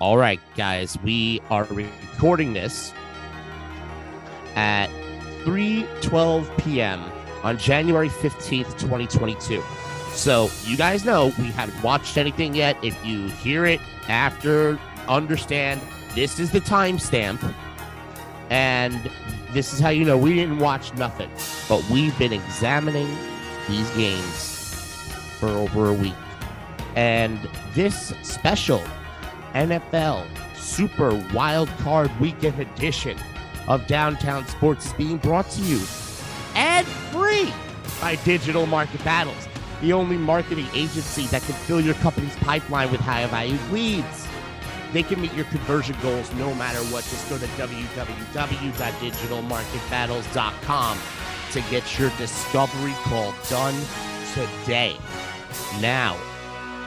All right, guys, we are recording this at 3:12 p.m. on January 15th, 2022. So, you guys know we haven't watched anything yet. If you hear it after, understand this is the timestamp. And this is how you know we didn't watch nothing. But we've been examining these games for over a week. And this special NFL Super Wild Card Weekend edition of Downtown Sports is being brought to you ad free by Digital Market Battles, the only marketing agency that can fill your company's pipeline with high value leads. They can meet your conversion goals no matter what. Just go to www.digitalmarketbattles.com to get your discovery call done today. Now,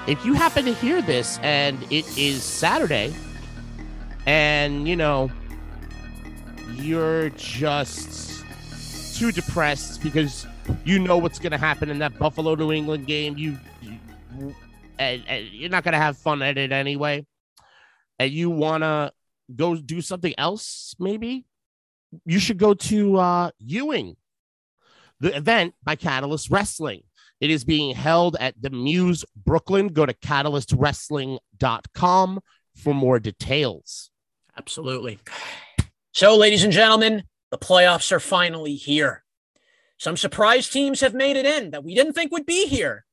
if you happen to hear this and it is Saturday and, you know, you're just too depressed because you know what's going to happen in that Buffalo New England game, you, you and, and you're not going to have fun at it anyway, and you want to go do something else, maybe you should go to uh, Ewing, the event by Catalyst Wrestling. It is being held at the Muse Brooklyn. Go to catalystwrestling.com for more details. Absolutely. So, ladies and gentlemen, the playoffs are finally here. Some surprise teams have made it in that we didn't think would be here.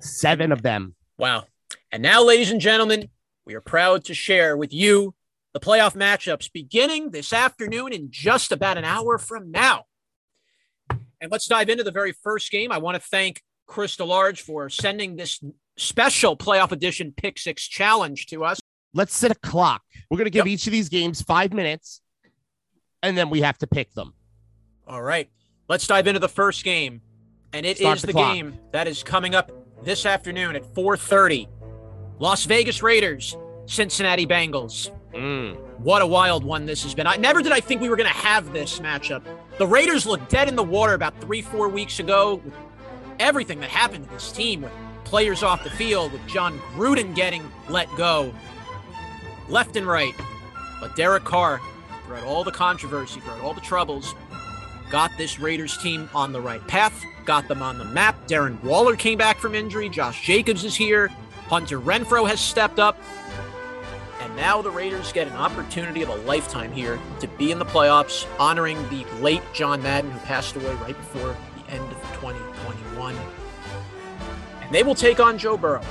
Seven of them. Wow. And now, ladies and gentlemen, we are proud to share with you the playoff matchups beginning this afternoon in just about an hour from now. And let's dive into the very first game. I want to thank Chris DeLarge for sending this special playoff edition Pick Six challenge to us. Let's set a clock. We're going to give yep. each of these games five minutes, and then we have to pick them. All right. Let's dive into the first game. And it Start is the, the game that is coming up this afternoon at 4:30. Las Vegas Raiders, Cincinnati Bengals. Mm. What a wild one this has been. I never did I think we were going to have this matchup. The Raiders looked dead in the water about three, four weeks ago with everything that happened to this team, with players off the field, with Jon Gruden getting let go left and right. But Derek Carr, throughout all the controversy, throughout all the troubles, got this Raiders team on the right path, got them on the map. Darren Waller came back from injury. Josh Jacobs is here. Hunter Renfrow has stepped up. Now the Raiders get an opportunity of a lifetime here to be in the playoffs, honoring the late John Madden, who passed away right before the end of 2021. And they will take on Joe Burrow.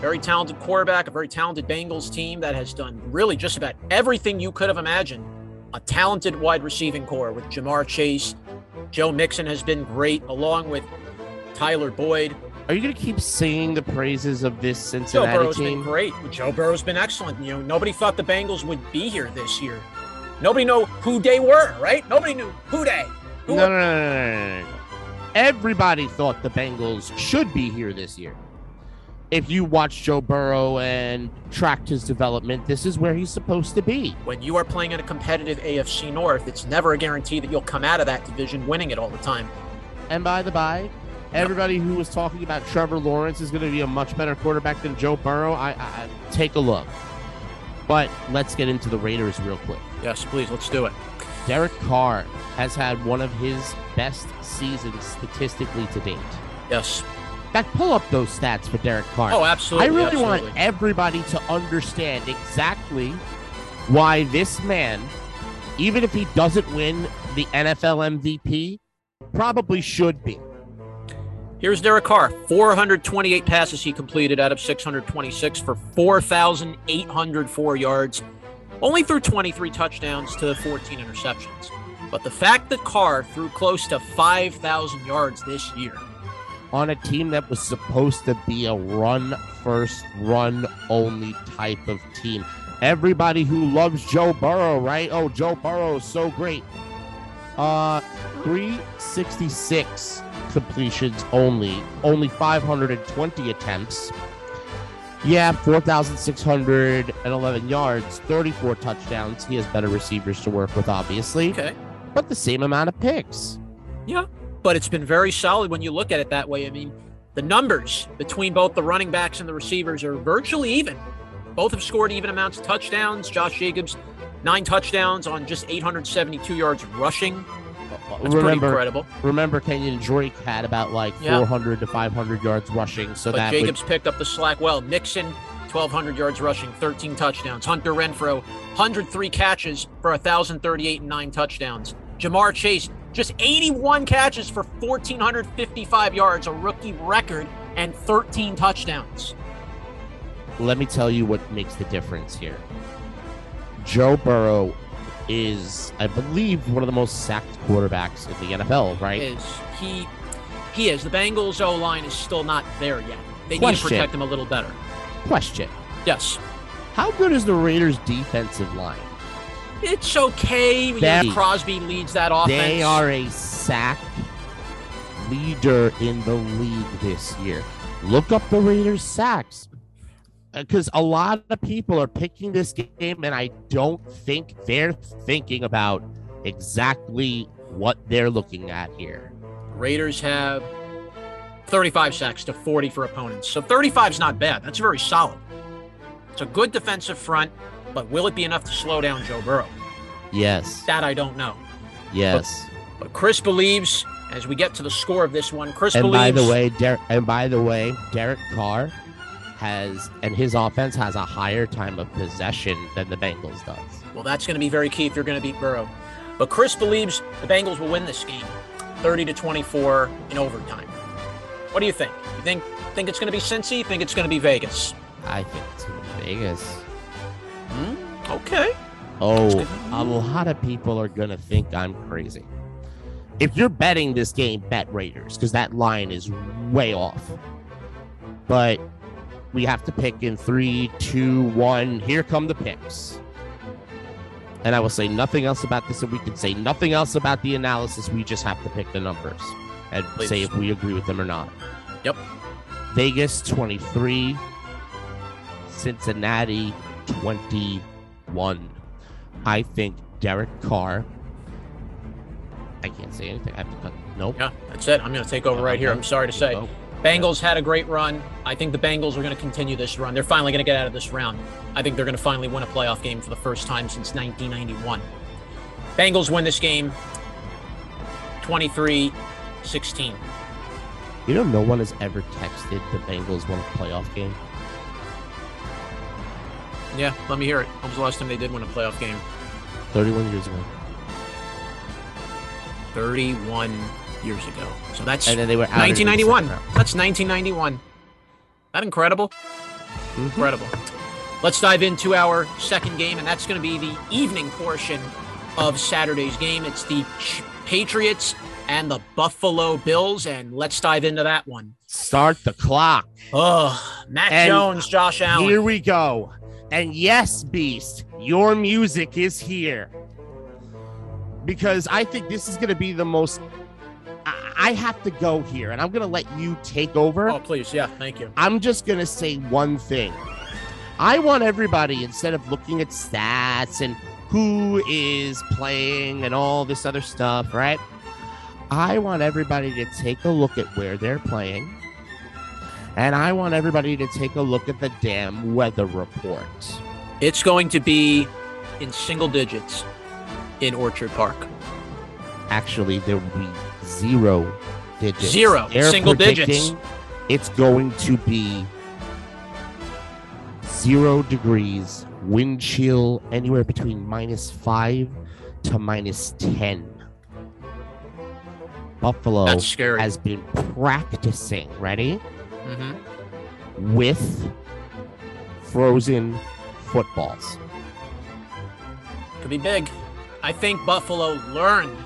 Very talented quarterback, a very talented Bengals team that has done really just about everything you could have imagined. A talented wide receiving core with Ja'Marr Chase. Joe Mixon has been great, along with Tyler Boyd. Are you going to keep singing the praises of this Cincinnati Joe Burrow's team? been great. Joe Burrow's been excellent. You know, nobody thought the Bengals would be here this year. Nobody knew who they were, right? Nobody knew who they. Who no, no, no, no, no, no. Everybody thought the Bengals should be here this year. If you watch Joe Burrow and tracked his development, this is where he's supposed to be. When you are playing in a competitive AFC North, it's never a guarantee that you'll come out of that division winning it all the time. And by the by, Everybody who was talking about Trevor Lawrence is going to be a much better quarterback than Joe Burrow. I, I take a look. But let's get into the Raiders real quick. Yes, please. Let's do it. Derek Carr has had one of his best seasons statistically to date. Yes. Back, pull up those stats for Derek Carr. Oh, absolutely. I really absolutely. want everybody to understand exactly why this man, even if he doesn't win the NFL MVP, probably should be. Here's Derek Carr 428 passes he completed out of 626 for 4,804 yards, only threw 23 touchdowns to 14 interceptions. But the fact that Carr threw close to 5,000 yards this year on a team that was supposed to be a run first, run only type of team. Everybody who loves Joe Burrow, right? Oh, Joe Burrow is so great. Uh 366 completions only, only 520 attempts. Yeah, 4,611 yards, 34 touchdowns. He has better receivers to work with, obviously. Okay. But the same amount of picks. Yeah, but it's been very solid when you look at it that way. I mean, the numbers between both the running backs and the receivers are virtually even. Both have scored even amounts of touchdowns. Josh Jacobs, nine touchdowns on just 872 yards rushing. That's remember, pretty incredible. Remember, Kenyan Drake had about like Yeah. 400 to 500 yards rushing. So But that Jacobs picked up the slack well. Mixon, 1,200 yards rushing, 13 touchdowns. Hunter Renfrow, 103 catches for 1,038 and nine touchdowns. Ja'Marr Chase, just 81 catches for 1,455 yards, a rookie record, and 13 touchdowns. let me tell you what makes the difference here. Joe Burrow is, I believe, one of the most sacked quarterbacks in the NFL, right? Is he? He is. The Bengals O line is still not there yet. They need to protect him a little better. Question Yes, How good is the Raiders' defensive line? it's okay. They- know, Crosby leads that offense. They are a sack leader in the league this year. Look up the Raiders' sacks. Because a lot of people are picking this game, and I don't think they're thinking about exactly what they're looking at here. Raiders have 35 sacks to 40 for opponents. So 35 is not bad. That's very solid. It's a good defensive front, but will it be enough to slow down Joe Burrow? Yes, That I don't know. yes. But Chris believes, as we get to the score of this one, Chris And believes. by the way, Der- and by the way, Derek Carr has, and his offense has a higher time of possession than the Bengals does. Well, that's going to be very key if you're going to beat Burrow. But Chris believes the Bengals will win this game, 30 to 24 in overtime. What do you think? You think think it's going to be Cincy? You think it's going to be Vegas? I think it's in Vegas. Hmm? Okay. Oh, a lot of people are gonna think I'm crazy. If you're betting this game, bet Raiders because that line is way off. But we have to pick in three, two, one. Here come the picks. And I will say nothing else about this, and we can say nothing else about the analysis. We just have to pick the numbers and Please. say if we agree with them or not. Yep. Vegas 23, Cincinnati 21. I think Derek Carr. I can't say anything. I have to cut. Nope. Yeah, that's it. I'm going to take over uh, right here. I'm sorry to say. Nope. Bengals had a great run. I think the Bengals are going to continue this run. They're finally going to get out of this round. I think they're going to finally win a playoff game for the first time since 1991. Bengals win this game 23 16. You know, no one has ever texted the Bengals won a playoff game. Yeah, let me hear it. When was the last time they did win a playoff game? 31 years ago. 31 years ago. So that's And then they were out in the 1991. That's 1991. That incredible? Mhm. Incredible. Let's dive into our second game, and that's going to be the evening portion of Saturday's game. It's the Patriots and the Buffalo Bills, and let's dive into that one. Start the clock. Oh, Matt And Jones, Josh Allen. Here we go. And yes, Beast, your music is here. Because I think this is going to be the most. I I have to go here, and I'm going to let you take over. oh, please. Yeah, thank you. I'm just going to say one thing. I want everybody, instead of looking at stats and who is playing and all this other stuff, right? I want everybody to take a look at where they're playing. And I want everybody to take a look at the damn weather report. It's going to be in single digits in Orchard Park. Actually, there will be zero digits. Zero, They're single digits. It's going to be zero degrees, wind chill anywhere between minus five to minus 10. Buffalo has been practicing, ready? hmm With frozen footballs. Could be big. I think Buffalo learned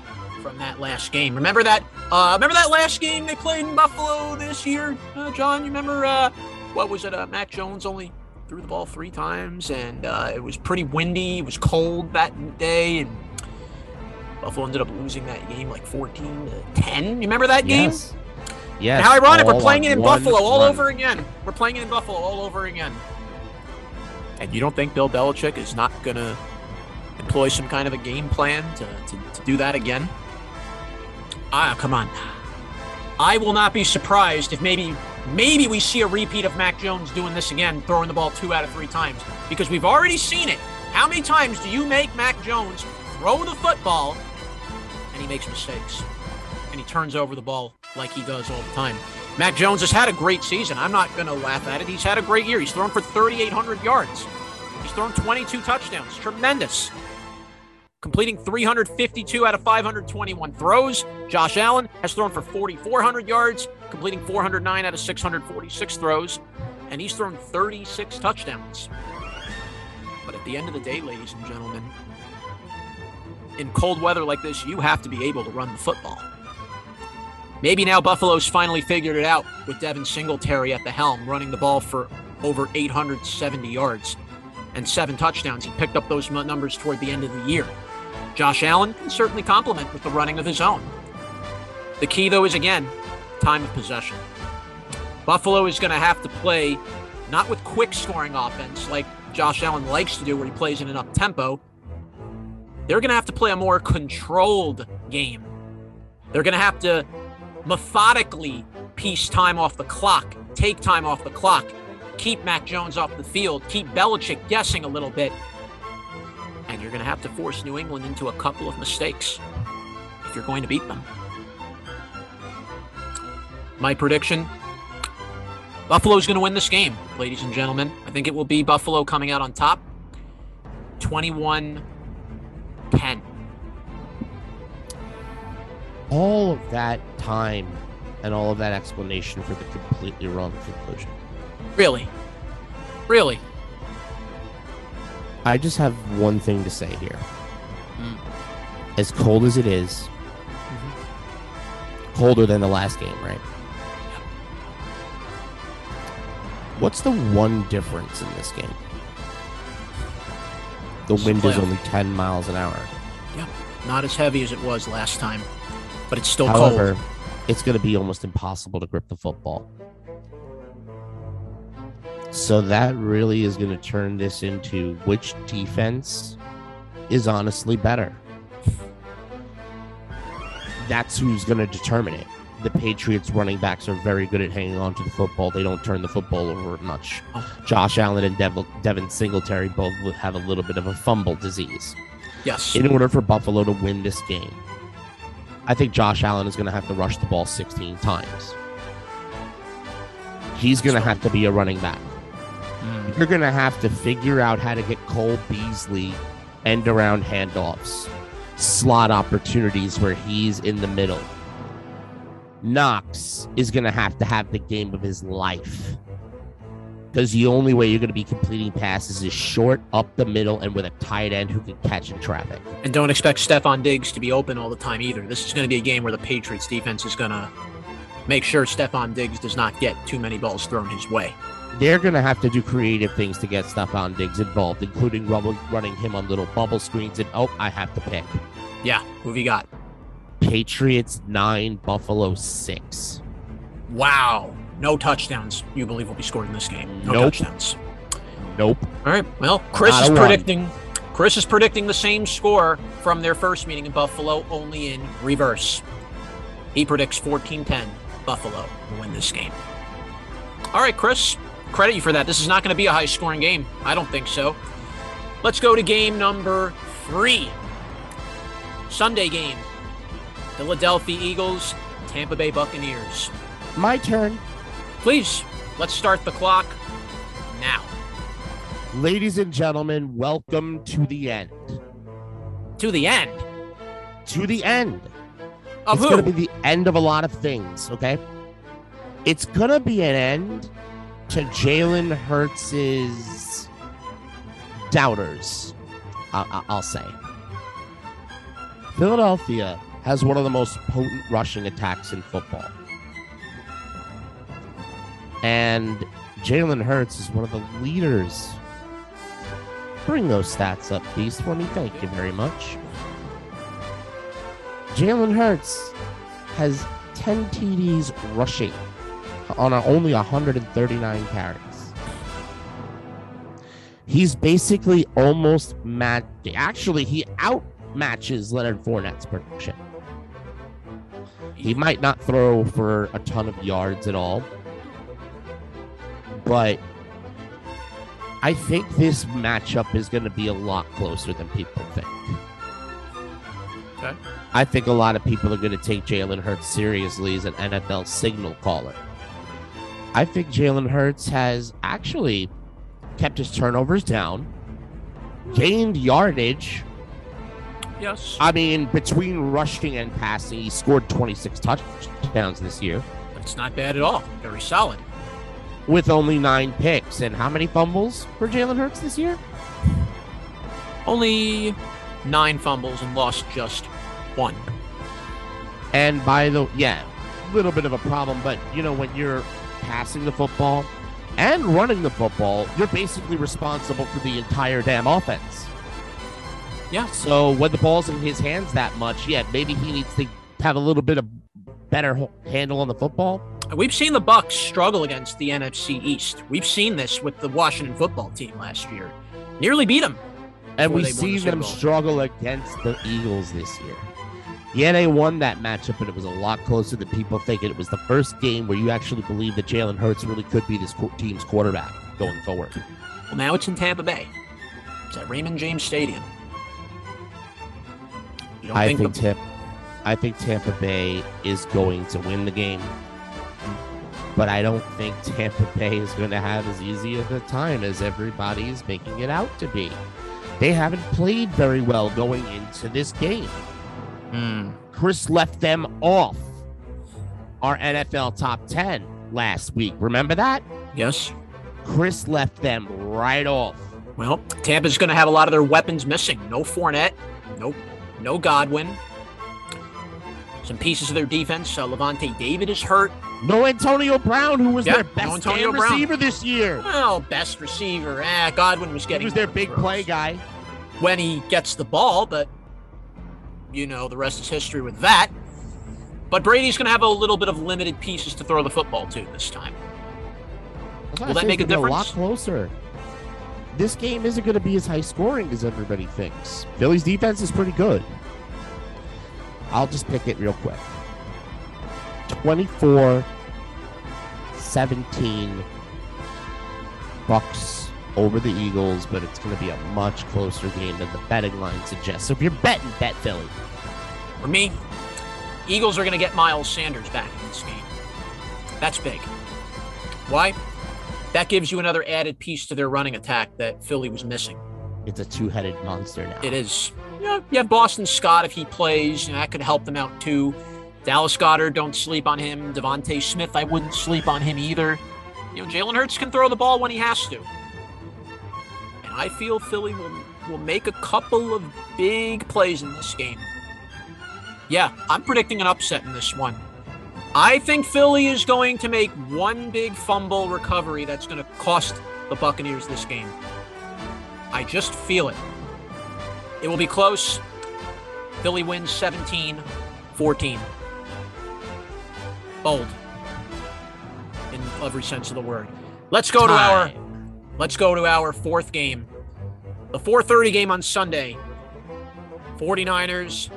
from that last game. Remember that? Uh, remember that last game they played in Buffalo this year, uh, John? You remember uh, what was it? Uh, Mac Jones only threw the ball three times, and uh, it was pretty windy. It was cold that day, and Buffalo ended up losing that game like 14 to 10. You remember that game? Yes. Yes. And how ironic, we're playing it in Buffalo all over again. We're playing it in Buffalo all over again. And you don't think Bill Belichick is not going to employ some kind of a game plan to, to, to do that again? Ah, come on. I will not be surprised if maybe maybe we see a repeat of Mac Jones doing this again, throwing the ball two out of three times. because we've already seen it. How many times do you make Mac Jones throw the football and he makes mistakes and he turns over the ball like he does all the time? Mac Jones has had a great season. I'm not going to laugh at it. He's had a great year. He's thrown for 3,800 yards. He's thrown 22 touchdowns. Tremendous. Completing 352 out of 521 throws. Josh Allen has thrown for 4,400 yards, completing 409 out of 646 throws, and he's thrown 36 touchdowns. But at the end of the day, ladies and gentlemen, in cold weather like this, you have to be able to run the football. Maybe now Buffalo's finally figured it out with Devin Singletary at the helm, running the ball for over 870 yards and seven touchdowns. He picked up those numbers toward the end of the year. Josh Allen can certainly complement with the running of his own. The key, though, is again time of possession. Buffalo is going to have to play not with quick scoring offense like Josh Allen likes to do, where he plays in an up tempo. They're going to have to play a more controlled game. They're going to have to methodically piece time off the clock, take time off the clock, keep Mac Jones off the field, keep Belichick guessing a little bit. And you're going to have to force New England into a couple of mistakes if you're going to beat them. My prediction Buffalo's going to win this game, ladies and gentlemen. I think it will be Buffalo coming out on top 21 10 all of that time and all of that explanation for the completely wrong conclusion. Really? Really? I just have one thing to say here. Mm. As cold as it is, mm-hmm. colder than the last game, right? What's the one difference in this game? The wind is only 10 miles an hour. Yeah, not as heavy as it was last time but it's still However, cold. it's going to be almost impossible to grip the football. So that really is going to turn this into which defense is honestly better. That's who's going to determine it. The Patriots running backs are very good at hanging on to the football. They don't turn the football over much. Josh Allen and Dev- Devin Singletary both have a little bit of a fumble disease. Yes. In order for Buffalo to win this game, I think Josh Allen is going to have to rush the ball 16 times. He's going to have to be a running back. Mm. You're going to have to figure out how to get Cole Beasley end around handoffs, slot opportunities where he's in the middle. Knox is going to have to have the game of his life because the only way you're going to be completing passes is short, up the middle, and with a tight end who can catch in traffic. And don't expect Stefon Diggs to be open all the time either. This is going to be a game where the Patriots defense is going to make sure Stefon Diggs does not get too many balls thrown his way. They're going to have to do creative things to get Stefon Diggs involved, including running him on little bubble screens. And oh, I have to pick. Yeah, who have you got? Patriots nine, Buffalo six. Wow. No touchdowns, you believe, will be scored in this game. No nope. touchdowns. Nope. All right. Well, Chris Not is predicting. Chris is predicting the same score from their first meeting in Buffalo, only in reverse. He predicts 14-10 Buffalo will win this game. All right, Chris, credit you for that. This is not going to be a high-scoring game. I don't think so. Let's go to game number three. Sunday game. Philadelphia Eagles, Tampa Bay Buccaneers. My turn. Please, let's start the clock now. Ladies and gentlemen, welcome to the end. To the end? To the end. Of it's going to be the end of a lot of things, okay? It's going to be an end to Jalen Hurts's doubters, I'll, I'll say. Philadelphia has one of the most potent rushing attacks in football. And Jalen Hurts is one of the leaders. Bring those stats up, please, for me. Thank you very much. Jalen Hurts has 10 TDs rushing on only 139 carries. He's basically almost match. Actually, he outmatches Leonard Fournette's production. He might not throw for a ton of yards at all, but I think this matchup is going to be a lot closer than people think. Okay. I think a lot of people are going to take Jalen Hurts seriously as an NFL signal caller. I think Jalen Hurts has actually kept his turnovers down, gained yardage. Yes. I mean, between rushing and passing, he scored 26 touchdowns this year That's not bad at all. Very solid. with only nine picks. And how many fumbles for Jalen Hurts this year? Only nine fumbles and lost just one. And by the yeah, a little bit of a problem, but you know when you're passing the football and running the football, you're basically responsible for the entire damn offense. Yeah. So when the ball's in his hands that much, yeah, maybe he needs to have a little bit of better handle on the football. We've seen the Bucks struggle against the NFC East. We've seen this with the Washington football team last year. Nearly beat them. And we see the them struggle against the Eagles this year. Yeah, they won that matchup, but it was a lot closer than people think. It was the first game where you actually believe that Jalen Hurts really could be this team's quarterback going forward. Well, now it's in Tampa Bay. It's at Raymond James Stadium. I think, think the- Tampa, I think Tampa Bay is going to win the game, but I don't think Tampa Bay is going to have as easy of a time as everybody is making it out to be. They haven't played very well going into this game. Hmm. Chris left them off our NFL top 10 last week. Remember that? Yes. Chris left them right off. Well, Tampa's going to have a lot of their weapons missing. No Fournette. Nope. No Godwin. Some pieces of their defense. Uh, Lavonte David is hurt. No Antonio Brown, who was Yeah, their no best Brown. receiver this year. Well, best receiver. Ah, Godwin was getting. He was their big throws. play guy. when he gets the ball, but you know the rest is history with that. But Brady's going to have a little bit of limited pieces to throw the football to this time. Will that make a gonna A lot closer. This game isn't going to be as high scoring as everybody thinks. Philly's defense is pretty good. I'll just pick it real quick 24 17 Bucks over the Eagles, but it's going to be a much closer game than the betting line suggests. So if you're betting, bet Philly. For me, Eagles are going to get Miles Sanders back in this game. That's big. Why? That gives you another added piece to their running attack that Philly was missing. It's a two headed monster now. It is. Yeah, you have Boston Scott if he plays. You know, that could help them out too. Dallas Goedert, don't sleep on him. DeVonta Smith, I wouldn't sleep on him either. You know, Jalen Hurts can throw the ball when he has to. I feel Philly will, will make a couple of big plays in this game. Yeah, I'm predicting an upset in this one. I think Philly is going to make one big fumble recovery that's going to cost the Buccaneers this game. I just feel it. It will be close. Philly wins 17 14. Bold. In every sense of the word. Let's go to our let's go to our fourth game. The 4:30 game on Sunday. 49ers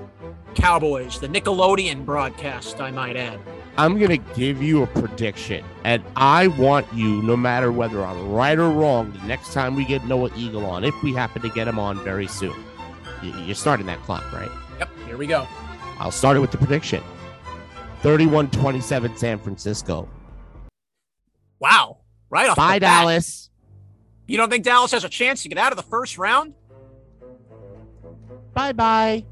Cowboys, the Nickelodeon broadcast, I might add. I'm going to give you a prediction, and I want you, no matter whether I'm right or wrong, the next time we get Noah Eagle on, if we happen to get him on very soon. You're starting that clock, right? Yep, here we go. I'll start it with the prediction 31 27 San Francisco. Wow. Right off Bye, the bat. Dallas. You don't think Dallas has a chance to get out of the first round? Bye bye.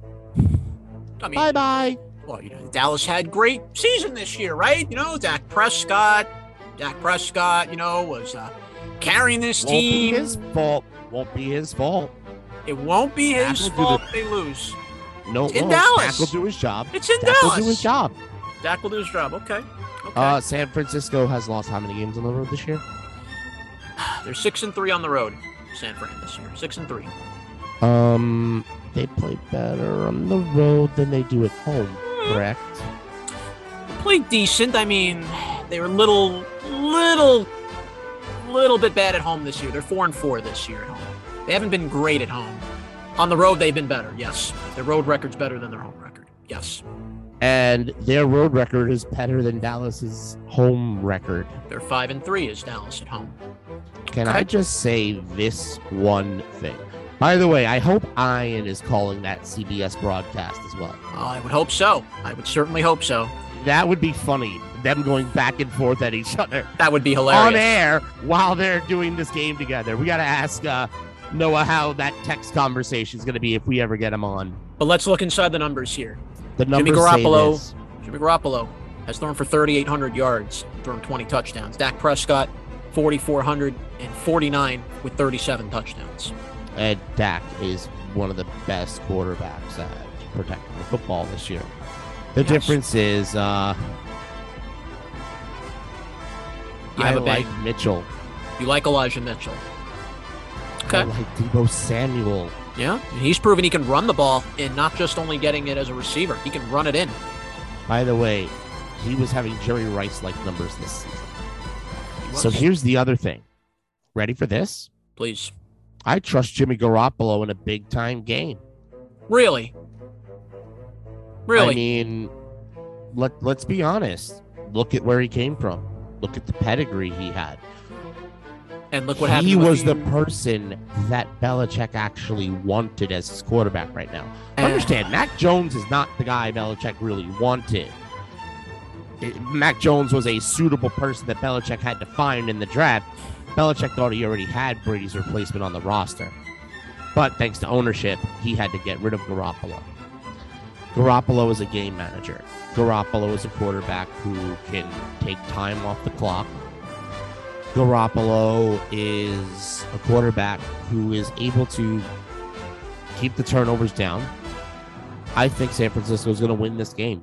I mean, Bye bye. well, you know, Dallas had great season this year, right? You know, Dak Prescott, Dak Prescott, you know, was uh, carrying this Won't be team. his fault. Won't be his fault. It won't be Dak his fault the- they lose. No, It's in no, Dallas. Dak will do his job. It's in Dak will do his Dallas. job. Dak will do his job. Okay. Okay. Uh, San Francisco has lost how many games on the road this year? They're six and three on the road. San Fran this year, six and three. Um, they play better on the road than they do at home. Correct. Played decent. I mean, they were little, little, little bit bad at home this year. They're four and four this year at home. They haven't been great at home. On the road, they've been better. Yes, their road record's better than their home record. Yes. And their road record is better than Dallas's home record. They're five and three is Dallas at home. Can I just say this one thing? By the way, I hope Ian is calling that CBS broadcast as well. I would hope so. I would certainly hope so. That would be funny. Them going back and forth at each other That would be hilarious. on air while they're doing this game together. We got to ask uh, Noah how that text conversation is going to be if we ever get him on. But let's look inside the numbers here. The Jimmy Garoppolo. Jimmy Garoppolo has thrown for 3,800 yards, thrown 20 touchdowns. Dak Prescott, 4,449 with 37 touchdowns. and Dak is one of the best quarterbacks at protecting the football this year. The Yes. difference is uh, You I have a like bang. Mitchell. You like Elijah Mitchell. Okay. I like Deebo Samuel. Yeah. And he's proven he can run the ball and not just only getting it as a receiver, he can run it in. By the way, he was having Jerry Rice like numbers this season. He So was. here's the other thing. Ready for this? Please. I trust Jimmy Garoppolo in a big time game. Really? Really? I mean, let let's be honest. Look at where he came from. Look at the pedigree he had. And look what happened. he was the person that Belichick actually wanted as his quarterback right now. And- Understand, Mac Jones is not the guy Belichick really wanted. It- Mac Jones was a suitable person that Belichick had to find in the draft. Belichick thought he already had Brady's replacement on the roster. But thanks to ownership, he had to get rid of Garoppolo. Garoppolo is a game manager. Garoppolo is a quarterback who can take time off the clock. Garoppolo is a quarterback who is able to keep the turnovers down. I think San Francisco is going to win this game.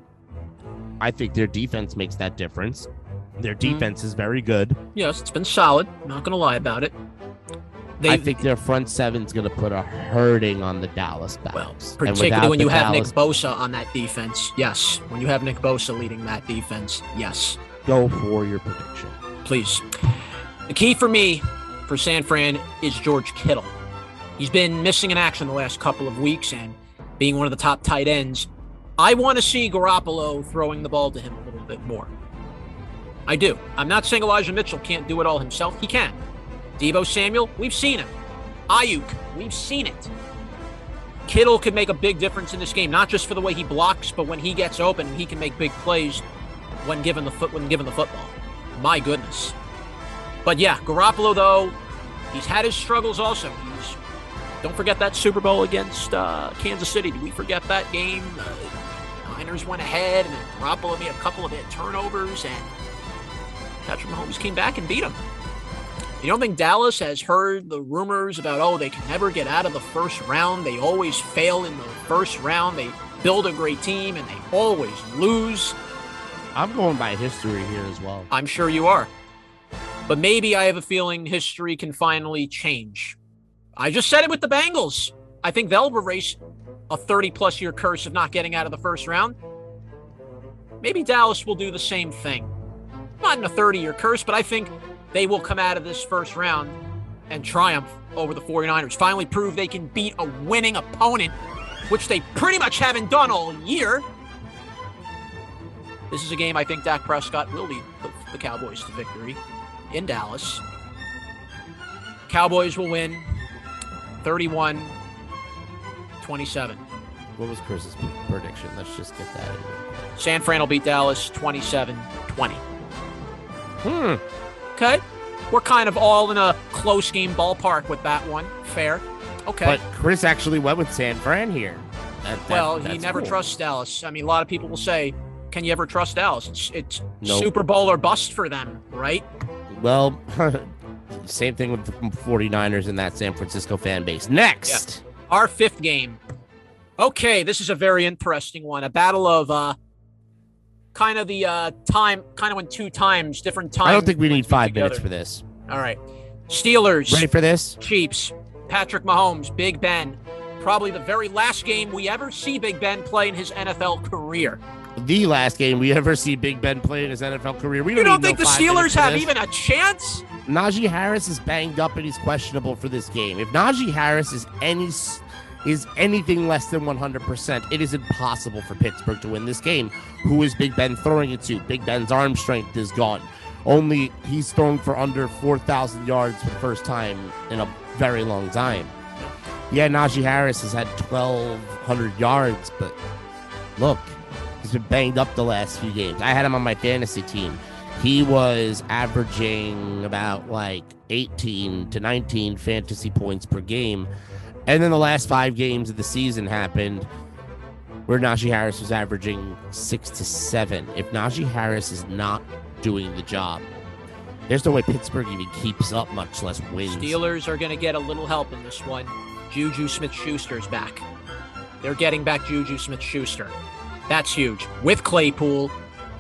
I think their defense makes that difference. Their mm-hmm. defense is very good. Yes, it's been solid. Not going to lie about it. They, I think their front seven is going to put a hurting on the Dallas backs. well, particularly when you have Dallas, Nick Bosa on that defense. Yes. When you have Nick Bosa leading that defense. Yes. go for your prediction. please. The key for me for San Fran is George Kittle. He's been missing in action the last couple of weeks and being one of the top tight ends. I want to see Garoppolo throwing the ball to him a little bit more. I do. I'm not saying Elijah Mitchell can't do it all himself. He can. Deebo Samuel, we've seen him. Aiyuk, we've seen it. Kittle could make a big difference in this game, not just for the way he blocks, but when he gets open, he can make big plays when given the foot when given the football. My goodness. But yeah, Garoppolo though, he's had his struggles also. He's don't forget that Super Bowl against uh, Kansas City. Did we forget that game? Uh, Niners went ahead, and then Garoppolo made a couple of hit turnovers, and Patrick Mahomes came back and beat him. You don't think Dallas has heard the rumors about oh they can never get out of the first round? They always fail in the first round. They build a great team and they always lose. I'm going by history here as well. I'm sure you are. But maybe I have a feeling history can finally change. I just said it with the Bengals. I think they'll erase a 30 plus year curse of not getting out of the first round. Maybe Dallas will do the same thing. Not in a 30 year curse, but I think they will come out of this first round and triumph over the 49ers. Finally prove they can beat a winning opponent, which they pretty much haven't done all year. This is a game I think Dak Prescott will lead the, the Cowboys to victory in Dallas. Cowboys will win 31 27. What was Chris's prediction? Let's just get that in. San Fran will beat Dallas 27 20. Hmm. Okay. We're kind of all in a close game ballpark with that one. Fair. Okay. But Chris actually went with San Fran here. That- that- well, he never cool. trusts Dallas. I mean, a lot of people will say, can you ever trust Dallas? It's, it's Nope. Super Bowl or bust for them, right? Well, same thing with the 49ers and that San Francisco fan base. Next. Our fifth game. Okay, this is a very interesting one. A battle of uh kind of the uh time kind of when two times, different times. I don't think we need five together. minutes for this. All right. Steelers, Ready for this? Chiefs, Patrick Mahomes, Big Ben. Probably the very last game we ever see Big Ben play in his NFL career. The last game we ever see Big Ben play in his NFL career. We You don't, don't think no the Steelers have even a chance? Najee Harris is banged up and he's questionable for this game. If Najee Harris is any is anything less than 100%, it is impossible for Pittsburgh to win this game. Who is Big Ben throwing it to? Big Ben's arm strength is gone. Only he's thrown for under 4,000 yards for the first time in a very long time. Yeah, Najee Harris has had 1,200 yards, but look, he's been banged up the last few games. I had him on my fantasy team. He was averaging about like 18 to 19 fantasy points per game. And then the last five games of the season happened where Najee Harris was averaging six to seven. If Najee Harris is not doing the job, there's no way Pittsburgh even keeps up, much less wins. Steelers are going to get a little help in this one. Juju Smith Schuster's back. They're getting back Juju Smith Schuster. That's huge. With Claypool,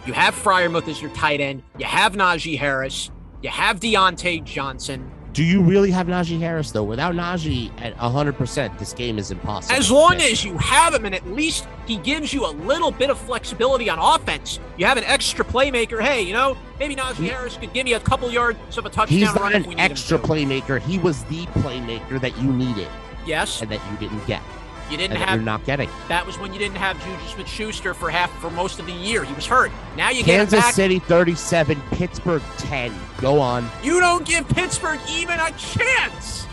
you have Freiermuth as your tight end. You have Najee Harris. You have Diontae Johnson. Do you really have Najee Harris though? Without Najee at 100%, this game is impossible. As long as you have him, and at least he gives you a little bit of flexibility on offense. You have an extra playmaker. Hey, you know, maybe Najee he, Harris could give me a couple yards of a touchdown. He's not an extra playmaker. He was the playmaker that you needed. Yes, and that you didn't get. You didn't have. You're not getting. That was when you didn't have Juju Smith-Schuster for half for most of the year. He was hurt. Now you Kansas get Kansas City 37, Pittsburgh 10. Go on. You don't give Pittsburgh even a chance.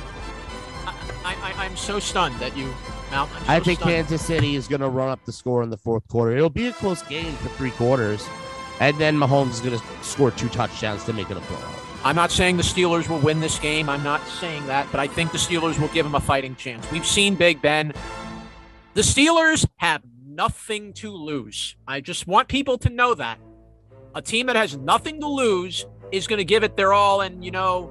I, I, am so stunned that you. Mal, so I think stunned. Kansas City is going to run up the score in the fourth quarter. It'll be a close game for three quarters, and then Mahomes is going to score two touchdowns to make it a blowout. I'm not saying the Steelers will win this game. I'm not saying that, but I think the Steelers will give them a fighting chance. We've seen Big Ben the Steelers have nothing to lose. I just want people to know that. A team that has nothing to lose is going to give it their all and you know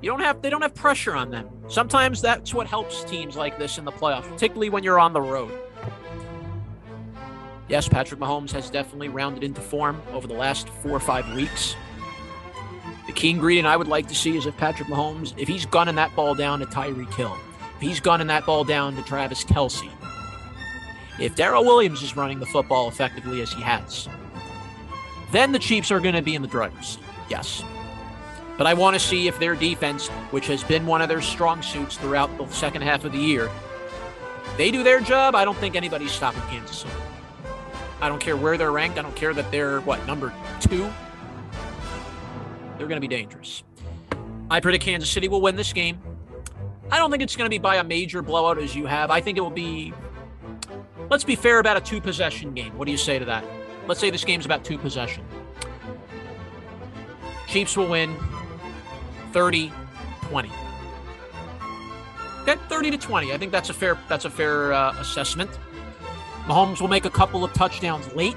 you don't have they don't have pressure on them. Sometimes that's what helps teams like this in the playoffs, particularly when you're on the road. Yes, Patrick Mahomes has definitely rounded into form over the last 4 or 5 weeks. The key ingredient I would like to see is if Patrick Mahomes, if he's gunning that ball down to Tyreek Hill, he's gunning that ball down to Travis Kelce, if Darrel Williams is running the football effectively as he has, then the Chiefs are going to be in the driver's. Yes. But I want to see if their defense, which has been one of their strong suits throughout the second half of the year, they do their job. I don't think anybody's stopping Kansas City. I don't care where they're ranked. I don't care that they're, what, number two? They're going to be dangerous. I predict Kansas City will win this game. I don't think it's going to be by a major blowout as you have. I think it will be, let's be fair, about a two possession game. What do you say to that? Let's say this game's about two possession. Chiefs will win 30 20. Okay, 30 to 20. I think that's a fair that's a fair uh, assessment. Mahomes will make a couple of touchdowns late.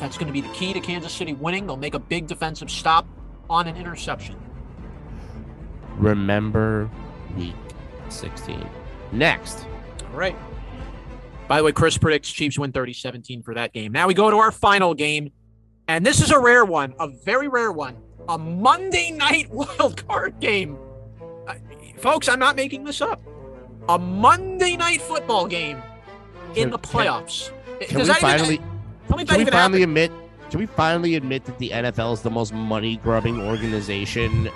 That's going to be the key to Kansas City winning. They'll make a big defensive stop on an interception. Remember week 16. Next. All right. By the way, Chris predicts Chiefs win 30 17 for that game. Now we go to our final game. And this is a rare one, a very rare one. A Monday night wild card game. Uh, folks, I'm not making this up. A Monday night football game in the playoffs. Can, can we finally, even, can we finally admit can we finally admit that the NFL is the most money grubbing organization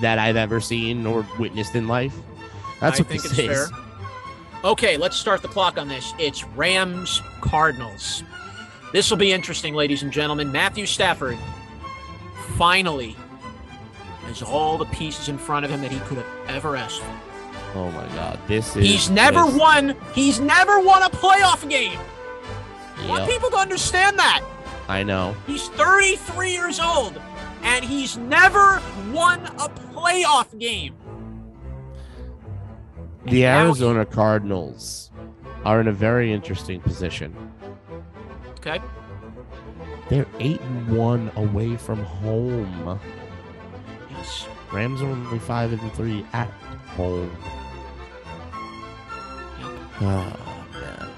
that I've ever seen or witnessed in life? That's I what think it's fair. Okay, let's start the clock on this. It's Rams Cardinals. This will be interesting, ladies and gentlemen. Matthew Stafford finally has all the pieces in front of him that he could have ever asked for. Oh my God, this is. He's never this. won. He's never won a playoff game. Yep. I want people to understand that. I know. He's 33 years old, and he's never won a playoff game. The Arizona Cardinals are in a very interesting position. Okay. They're eight and one away from home. Yes. Rams are only five and three at home. Oh man.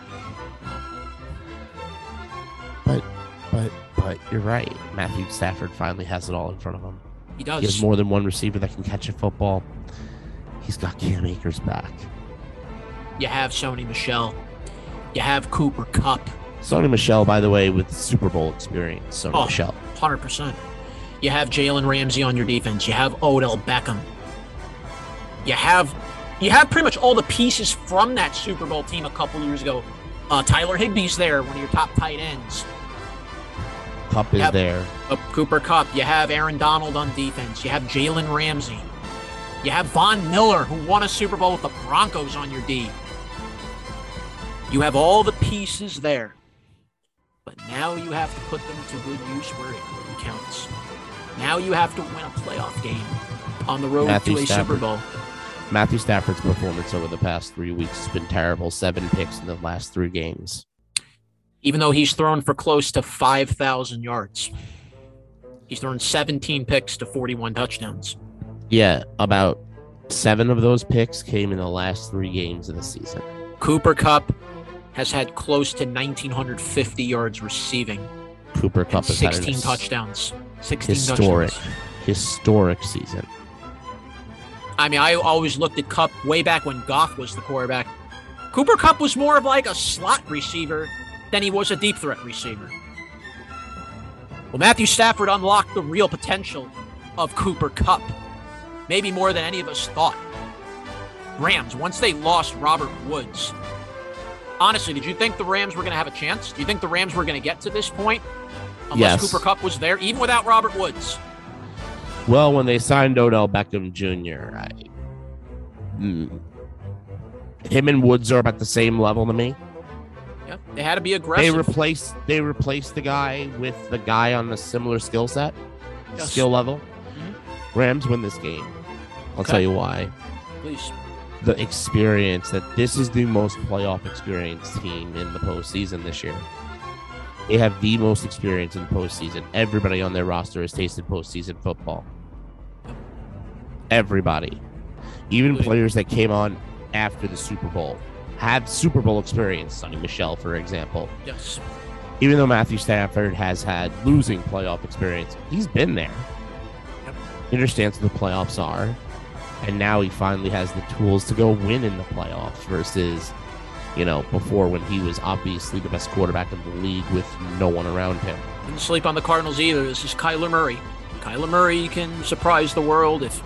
But but but you're right. Matthew Stafford finally has it all in front of him. He does. He has more than one receiver that can catch a football. He's got Cam Akers back. You have Sony Michel. You have Cooper Kupp. Sony Michel, by the way, with Super Bowl experience. Sony oh, Michel. 100%. You have Jalen Ramsey on your defense. You have Odell Beckham. You have you have pretty much all the pieces from that Super Bowl team a couple years ago. Uh, Tyler Higbee's there, one of your top tight ends. Kupp is Yep. there. Uh, Cooper Kupp. You have Aaron Donald on defense. You have Jalen Ramsey. You have Von Miller, who won a Super Bowl with the Broncos on your D. You have all the pieces there. But now you have to put them to good use where it really counts. Now you have to win a playoff game on the road Matthew to a Stafford. Super Bowl. Matthew Stafford's performance over the past three weeks has been terrible. Seven picks in the last three games. Even though he's thrown for close to 5,000 yards, he's thrown 17 picks to 41 touchdowns. Yeah, about seven of those picks came in the last three games of the season. Cooper Kupp has had close to 1,950 yards receiving Cooper Kupp has had 16 touchdowns. 16 historic, touchdowns. historic season. I mean, I always looked at Kupp way back when Goff was the quarterback. Cooper Kupp was more of like a slot receiver than he was a deep threat receiver. Well, Matthew Stafford unlocked the real potential of Cooper Kupp, maybe more than any of us thought. Rams, once they lost Robert Woods, honestly, did you think the Rams were going to have a chance? Do you think the Rams were going to get to this point? Unless Yes. Cooper Kupp was there, even without Robert Woods. Well, when they signed Odell Beckham Jr., I, mm, him and Woods are about the same level to me. Yeah, they had to be aggressive. They replaced they replaced the guy with the guy on a similar skill set, Yes. skill level. Rams win this game. I'll Okay. tell you why. Please. The experience that this is the most playoff experienced team in the postseason this year. They have the most experience in the postseason. Everybody on their roster has tasted postseason football. Everybody, even players that came on after the Super Bowl, have Super Bowl experience. Sony Michel, for example. Yes. even though Matthew Stafford has had losing playoff experience, he's been there. He understands what the playoffs are, and now he finally has the tools to go win in the playoffs versus, you know, before when he was obviously the best quarterback in the league with no one around him. Didn't sleep on the Cardinals either. This is Kyler Murray. Kyler Murray can surprise the world if,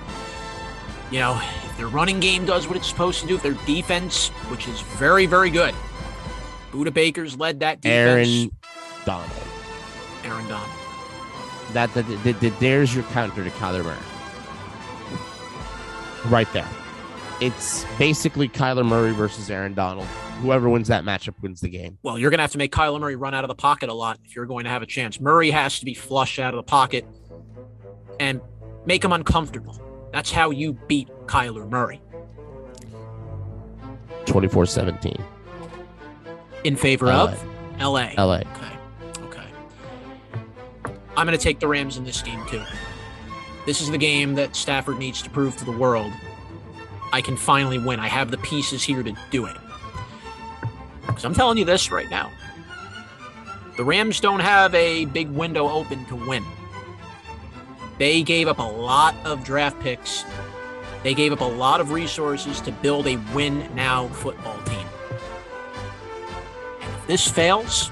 you know, if their running game does what it's supposed to do, if their defense, which is very, very good. Budda Baker's led that defense. Aaron Donald. Aaron Donald. That, that, that, that- there's your counter to Kyler Murray. Right there. It's basically Kyler Murray versus Aaron Donald. Whoever wins that matchup wins the game. Well, you're going to have to make Kyler Murray run out of the pocket a lot if you're going to have a chance. Murray has to be flush out of the pocket and make him uncomfortable. That's how you beat Kyler Murray 24 17. in favor of LA. LA. I'm going to take the Rams in this game too. This is the game that Stafford needs to prove to the world I can finally win. I have the pieces here to do it. Because I'm telling you this right now. The Rams don't have a big window open to win. They gave up a lot of draft picks. They gave up a lot of resources to build a win now football team. And if this fails,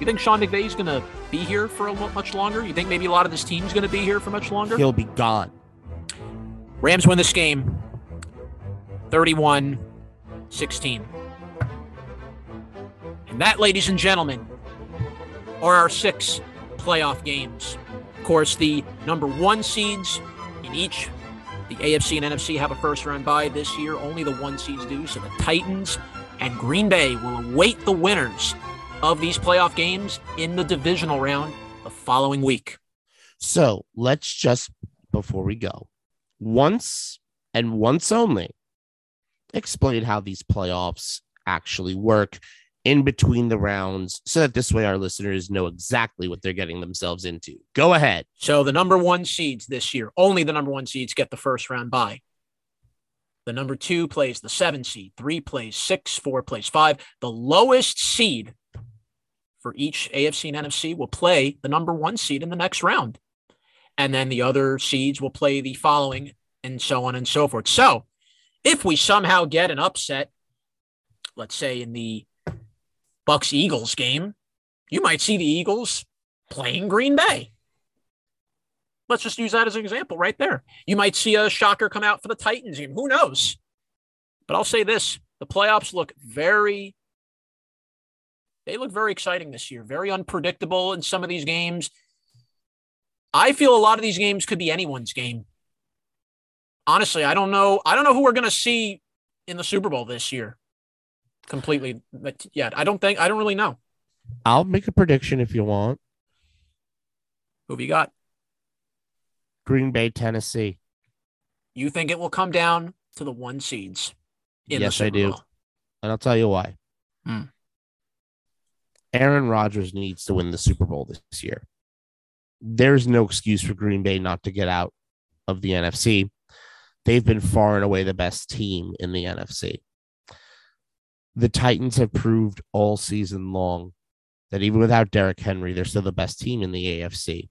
you think Sean McVay is going to be here for a much longer? You think maybe a lot of this team's going to be here for much longer? He'll be gone. Rams win this game 31 16. And that, ladies and gentlemen, are our six playoff games. Of course, the number one seeds in each, the AFC and NFC have a first round bye this year. Only the one seeds do. So the Titans and Green Bay will await the winners of these playoff games in the divisional round the following week. So let's just, before we go, once and once only, explain how these playoffs actually work in between the rounds so that this way our listeners know exactly what they're getting themselves into. Go ahead. So the number one seeds this year, only the number one seeds get the first round bye. The number two plays the seven seed, three plays six, four plays five. The lowest seed for each AFC and NFC will play the number one seed in the next round. And then the other seeds will play the following, and so on and so forth. So if we somehow get an upset, let's say in the Bucks Eagles game, you might see the Eagles playing Green Bay. Let's just use that as an example right there. You might see a shocker come out for the Titans game. Who knows? But I'll say this the playoffs look very, they look very exciting this year, very unpredictable in some of these games. I feel a lot of these games could be anyone's game. Honestly, I don't know. I don't know who we're going to see in the Super Bowl this year completely but yet. I don't think, I don't really know. I'll make a prediction if you want. Who have you got? Green Bay, Tennessee. You think it will come down to the one seeds? yes, I do. Bowl? And I'll tell you why. Hmm. Aaron Rodgers needs to win the Super Bowl this year. There's no excuse for Green Bay not to get out of the NFC. They've been far and away the best team in the NFC. The Titans have proved all season long that even without Derrick Henry, they're still the best team in the AFC.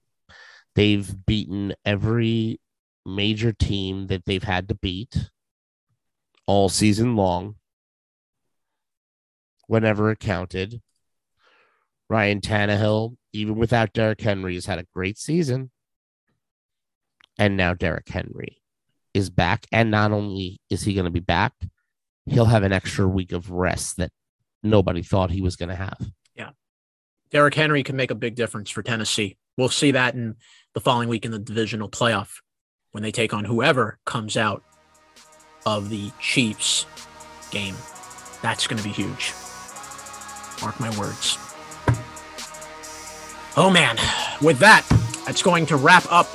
They've beaten every major team that they've had to beat all season long, whenever it counted. Ryan Tannehill, even without Derrick Henry, has had a great season. And now Derrick Henry is back. And not only is he going to be back, he'll have an extra week of rest that nobody thought he was going to have. Yeah. Derrick Henry can make a big difference for Tennessee. We'll see that in the following week in the divisional playoff when they take on whoever comes out of the Chiefs game. That's going to be huge. Mark my words. Oh man, with that, that's going to wrap up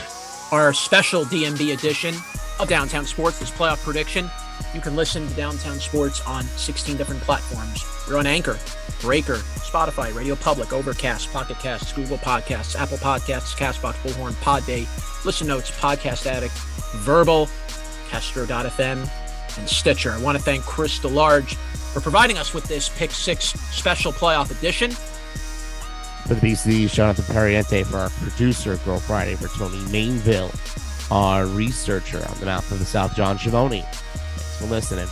our special DMB edition of Downtown Sports, this playoff prediction. You can listen to Downtown Sports on 16 different platforms. We're on Anchor, Breaker, Spotify, Radio Public, Overcast, Pocket Casts, Google Podcasts, Apple Podcasts, Castbox, Bullhorn, Podday, Listen Notes, Podcast Addict, Verbal, Castro.fm, and Stitcher. I want to thank Chris DeLarge for providing us with this Pick Six special playoff edition. For the BC, Jonathan Perriente, for our producer, Girl Friday, for Tony Mainville, our researcher on the mouth of the South, John Schiavone. Thanks for listening.